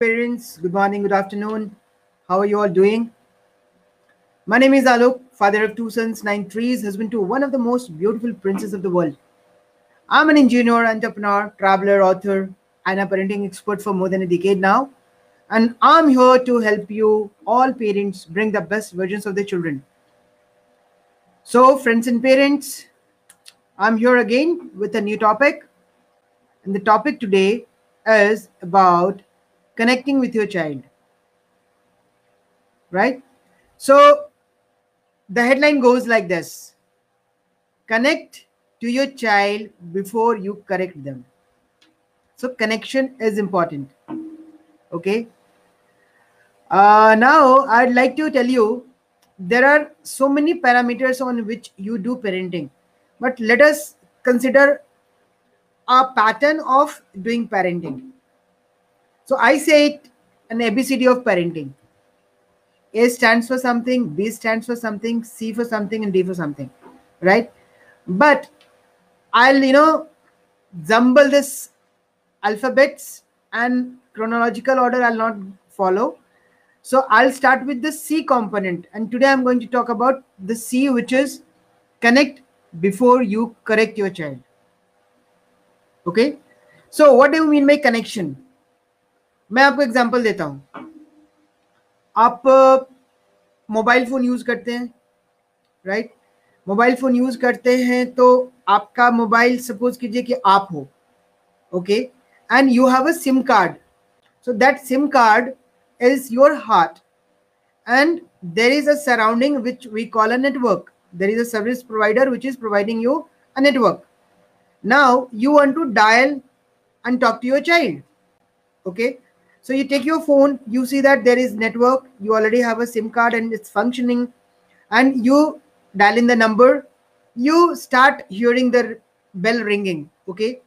parents, good morning, good afternoon. How are you all doing? My name is Alok, father of two sons, nine trees, husband to one of the most beautiful princes of the world. I'm an engineer, entrepreneur, traveler, author, and a parenting expert for more than a decade now. And I'm here to help you, all parents, bring the best versions of their children. So, friends and parents, I'm here again with a new topic. And the topic today is about connecting with your child. Right? So, the headline goes like this Connect to your child before you correct them. So, connection is important. Okay. Uh, now, I'd like to tell you there are so many parameters on which you do parenting, but let us consider a pattern of doing parenting. So I say it an ABCD of parenting. A stands for something, B stands for something, C for something, and D for something, right? But I'll, you know, jumble this alphabets and chronological order I'll not follow. So I'll start with the C component. And today I'm going to talk about the C, which is connect before you correct your child. Okay. So what do you mean by connection? मैं आपको example देता हूँ। आप mobile phone use करते हैं right mobile phone use करते हैं तो आपका मोबाइल सपोज़ कीजिए कि आप हो okay and you have a SIM card so that SIM card is your heart and there is a surrounding which we call a network there is a service provider which is providing you a network now you want to dial and talk to your child okay okay? So you take your phone you see that there is network you already have a sim card and it's functioning and you dial in the number you start hearing the bell ringing okay?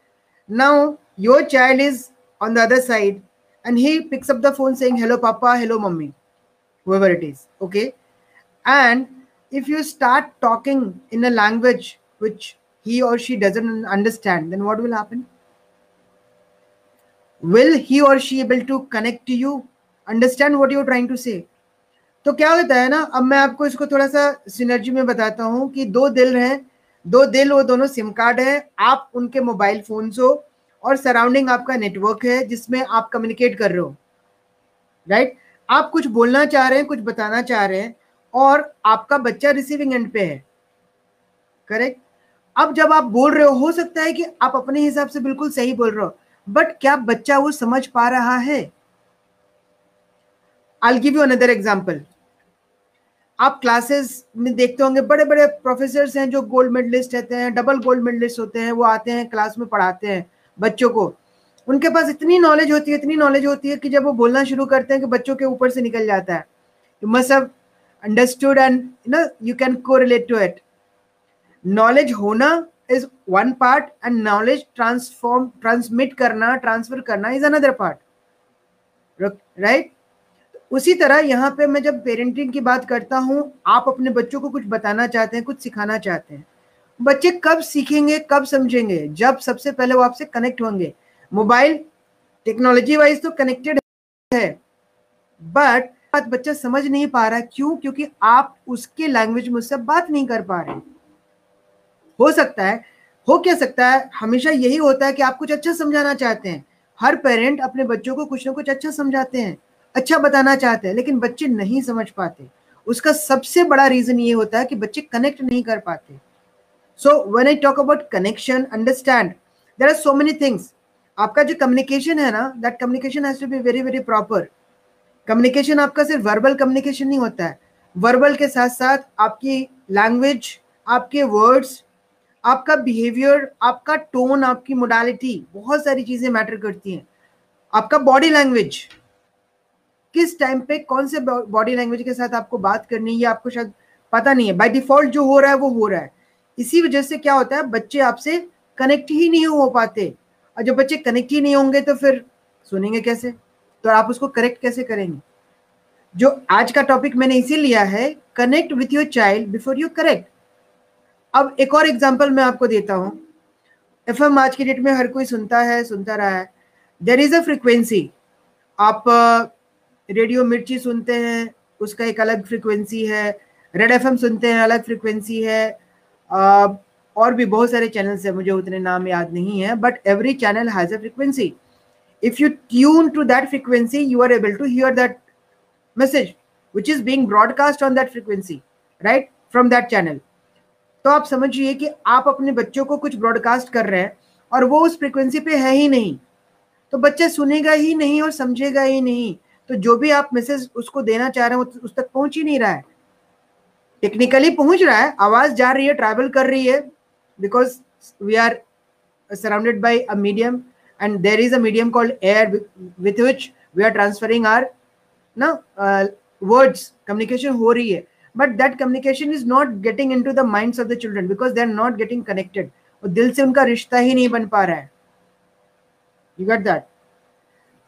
Now your child is on the other side and he picks up the phone saying hello papa hello mommy whoever it is okay? And if you start talking in a language which he or she doesn't understand then what will happen will he or she able to connect to you? Understand what you're trying to say? तो क्या होता है ना, अब मैं आपको इसको थोड़ा सा सिनर्जी में बताता हूँ कि दो दिल हैं, दो दिल वो दोनों सिम कार्ड है, आप उनके मोबाइल फ़ोन हो और सराउंडिंग आपका नेटवर्क है जिसमें आप कम्युनिकेट कर रहे हो। राइट आप कुछ बोलना चाह रहे हैं, कुछ बताना चाह रहे हैं और आपका बच्चा रिसीविंग एंड पे है। करेक्ट अब जब आप बोल रहे हो हो सकता है कि आप अपने हिसाब से बिल्कुल सही बोल रहे हो। बट क्या बच्चा वो समझ पा रहा है? I give you another example आप क्लासेस में देखते होंगे बड़े बड़े प्रोफेसर हैं जो गोल्ड मेडलिस्ट रहते हैं डबल गोल्ड मेडलिस्ट होते हैं, वो आते हैं क्लास में पढ़ाते हैं बच्चों को। उनके पास इतनी नॉलेज होती है, इतनी नॉलेज होती है कि जब वो बोलना शुरू करते हैं कि बच्चों के ऊपर से निकल जाता है। You must have understood and you know you can correlate to it knowledge होना is one part and knowledge transform transmit करना ट्रांसफ़र करना इज़ अनदर पार्ट राइट उसी तरह यहाँ पे मैं जब पेरेंटिंग की बात करता हूँ, आप अपने बच्चों को कुछ बताना चाहते हैं, कुछ सिखाना चाहते हैं। बच्चे कब सीखेंगे, कब समझेंगे? जब सबसे पहले वो आपसे कनेक्ट होंगे। मोबाइल टेक्नोलॉजी वाइज तो कनेक्टेड है। बट बच्चा समझ नहीं पा रहा क्यों? क्योंकि आप उसके लैंग्वेज में उससे बात नहीं कर पा रहे। हो सकता है, हो क्या सकता है, हमेशा यही होता है कि आप कुछ अच्छा समझाना चाहते हैं। हर पेरेंट अपने बच्चों को कुछ ना कुछ अच्छा समझाते हैं अच्छा बताना चाहते हैं, लेकिन बच्चे नहीं समझ पाते। उसका सबसे बड़ा रीजन ये होता है कि बच्चे कनेक्ट नहीं कर पाते। So when I talk about connection understand there are so many things आपका जो कम्युनिकेशन है ना that communication has to be very very proper communication आपका सिर्फ़ वर्बल कम्युनिकेशन नहीं होता है। वर्बल के साथ साथ आपकी लैंग्वेज आपके वर्ड्स आपका बिहेवियर आपका टोन आपकी मोडालिटी बहुत सारी चीज़ें मैटर करती हैं। आपका बॉडी लैंग्वेज किस टाइम पे कौन से बॉडी लैंग्वेज के साथ आपको बात करनी है आपको शायद पता नहीं है। बाय डिफ़ॉल्ट जो हो रहा है, वो हो रहा है। इसी वजह से क्या होता है, बच्चे आपसे कनेक्ट ही नहीं हो पाते। और जब बच्चे कनेक्ट ही नहीं होंगे तो फिर सुनेंगे कैसे? तो आप उसको करेक्ट कैसे करेंगे? जो आज का टॉपिक मैंने इसी लिया है connect with your child before you correct अब एक और एग्ज़ाम्पल मैं आपको देता हूँ। एफ़ एम आज की डेट में हर कोई सुनता है, सुनता रहा है। देर इज़ अ फ्रिक्वेंसी आप रेडियो मिर्ची सुनते हैं, उसका एक अलग फ्रिक्वेंसी है। रेड एफएम सुनते हैं, अलग फ्रिक्वेंसी है। और भी बहुत सारे चैनल्स हैं, मुझे उतने नाम याद नहीं है but every channel has a frequency if you tune to that frequency, you are able to hear that message, which is being broadcast on that frequency, right, from that channel. तो आप समझिए कि आप अपने बच्चों को कुछ ब्रॉडकास्ट कर रहे हैं और वो उस फ्रिक्वेंसी पे है ही नहीं। तो बच्चा सुनेगा ही नहीं और समझेगा ही नहीं। तो जो भी आप मैसेज उसको देना चाह रहे हैं उस तक पहुँच ही नहीं रहा है। टेक्निकली पहुँच रहा है, आवाज़ जा रही है ट्रैवल कर रही है because we are surrounded by a medium and there is a medium called air with which we are transferring are ना वर्ड्स कम्युनिकेशन हो रही है। But that communication is not getting into the mind of the children because they are not getting connected और दिल से उनका रिश्ता ही नहीं बन पा रहा है। यू गेट दैट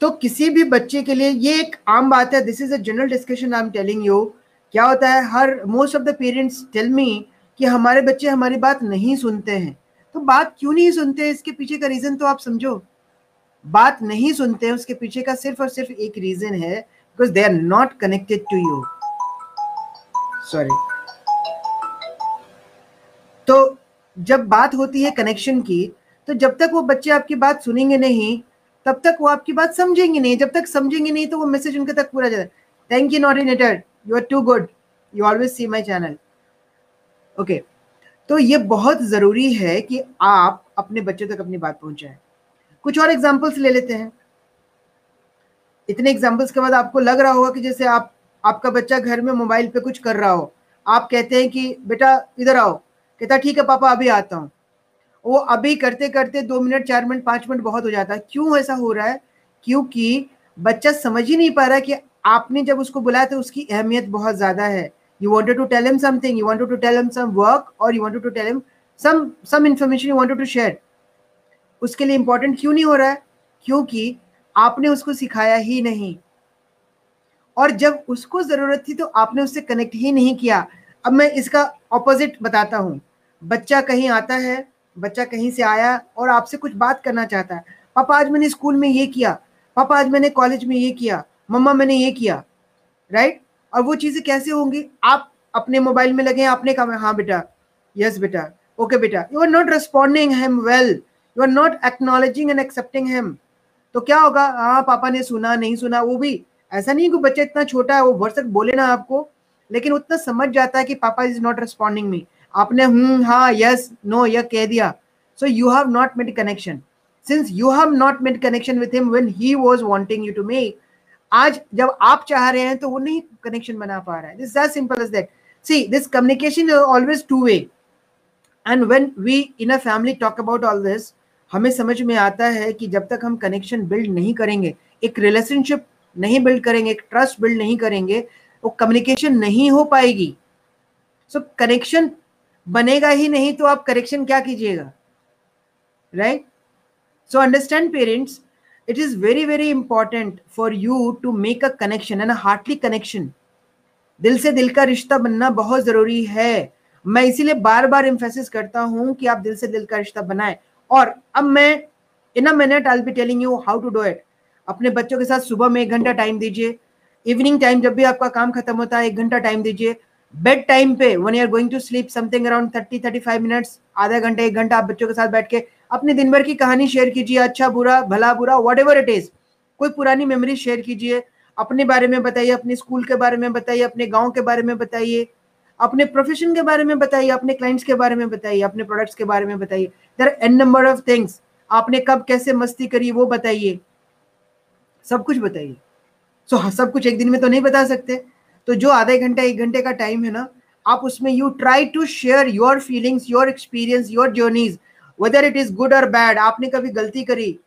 तो किसी भी बच्चे के लिए ये एक आम बात है। This is a general discussion I am telling you क्या होता है? हर most of the parents tell me कि हमारे बच्चे हमारी बात नहीं सुनते हैं। तो बात क्यों नहीं सुनते? इसके पीछे का रीजन तो आप समझो। बात नहीं सुनते हैं, उसके पीछे का सिर्फ़ और सिर्फ़ एक रीजन है। Because they are not connected to you sorry तो जब बात होती है कनेक्शन की तो जब तक वो बच्चे आपकी बात सुनेंगे नहीं, तब तक वो आपकी बात समझेंगे नहीं। जब तक समझेंगे नहीं तो वो मैसेज उनके तक पूरा जाता है। Thank you नॉटिनेटर you are too good you always see my channel okay तो ये बहुत ज़रूरी है कि आप अपने बच्चों तक अपनी बात पहुंचाएँ। कुछ और एग्जाम्पल्स ले लेते हैं। इतने एग्जाम्पल्स के बाद आपको लग रहा होगा कि जैसे आप आपका बच्चा घर में मोबाइल पे कुछ कर रहा हो, आप कहते हैं कि, बेटा, इधर आओ। कहता, ठीक है, पापा, अभी आता हूँ। वो अभी करते करते दो मिनट, चार मिनट, पाँच मिनट बहुत हो जाता है। क्यों ऐसा हो रहा है? क्योंकि बच्चा समझ ही नहीं पा रहा कि आपने जब उसको बुलाया तो उसकी अहमियत बहुत ज़्यादा है। You wanted to tell him something you wanted to tell him some work और you wanted to tell him some information you wanted to share उसके लिए इंपॉर्टेंट क्यों नहीं हो रहा है? क्योंकि आपने उसको सिखाया ही नहीं। और जब उसको ज़रूरत थी तो आपने उससे कनेक्ट ही नहीं किया। अब मैं इसका ऑपोजिट बताता हूँ। बच्चा कहीं आता है, बच्चा कहीं से आया और आपसे कुछ बात करना चाहता है। पापा, आज मैंने स्कूल में ये किया। पापा, आज मैंने कॉलेज में ये किया। मम्मा, मैंने ये किया। राइट और वो चीज़ें कैसे होंगी? आप अपने मोबाइल में लगे आपने कहा हाँ बेटा यस बेटा ओके बेटा you are not responding him well you are not acknowledging and accepting him तो क्या होगा? हाँ पापा ने सुना, नहीं सुना, वो भी ऐसा नहीं कि बच्चा इतना छोटा है, वो वर्षक बोले ना आपको, लेकिन उतना समझ जाता है कि पापा इज़ नॉट रिस्पॉन्डिंग मी आपने हम्म हाँ यस नो यह कह दिया। So you have not made connection since you have not made connection with him when he was wanting you to make आज जब आप चाह रहे हैं तो वो नहीं कनेक्शन बना पा रहा है। This as simple as that see this communication is always two way and when we in a family talk about all this हमें समझ में आता है कि जब तक हम कनेक्शन बिल्ड नहीं करेंगे, एक रिलेशनशिप नहीं बिल्ड करेंगे ट्रस्ट बिल्ड नहीं करेंगे वो कम्युनिकेशन नहीं हो पाएगी। सो so, कनेक्शन बनेगा ही नहीं तो आप करेक्शन क्या कीजिएगा? Right so understand parents it is very very important for you to make a connection and a heartly connection. दिल से दिल का रिश्ता बनना बहुत ज़रूरी है। मैं इसीलिए बार बार इम्फेसिस करता हूँ कि आप दिल से दिल का रिश्ता बनाएँ। और अब मैं in a minute I be telling you how to do it अपने बच्चों के साथ सुबह में एक घंटा टाइम दीजिए। इवनिंग टाइम जब भी आपका काम खत्म होता है, एक घंटा टाइम दीजिए। बेड टाइम पे when you are going to sleep something around thirty thirty five minutes आधा घंटा, एक घंटा आप बच्चों के साथ बैठ के अपने दिन भर की कहानी शेयर कीजिए अच्छा बुरा, भला, बुरा वट एवर इट इज़ कोई पुरानी मेमोरी शेयर कीजिए, अपने बारे में बताइए, अपने स्कूल के बारे में बताइए, अपने गाँव के बारे में बताइए, अपने प्रोफेशन के बारे में बताइए, अपने क्लाइंट्स के बारे में बताइए, अपने प्रोडक्ट्स के बारे में बताइए। There N number of things आपने कब कैसे मस्ती करी वो बताइए। सब कुछ बताइए। सो so, सब कुछ एक दिन में तो नहीं बता सकते। तो जो आधा घंटा एक घंटे का टाइम है ना आप उसमें you try to share your feelings your experience your journeys whether it is good और बैड आपने कभी गलती करी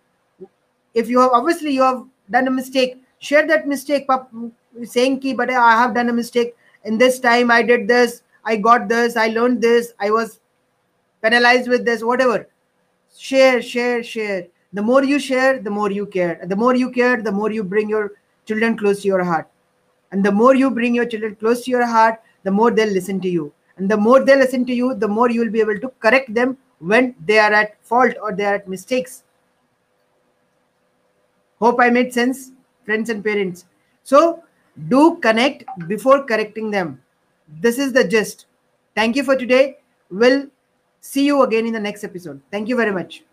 if you have obviously you have done a mistake share that mistake saying ki but i have done a mistake in this time i did this i got this i learned this i was penalized with this whatever. Share share share. The more you share the more you care the more you care the more you bring your children close to your heart and the more you bring your children close to your heart, the more they'll listen to you. And the more they listen to you, the more you will be able to correct them when they are at fault or they are at mistakes. Hope I made sense. friends and parents. So do connect before correcting them. This is the gist. Thank you for today. We'll see you again in the next episode. Thank you very much.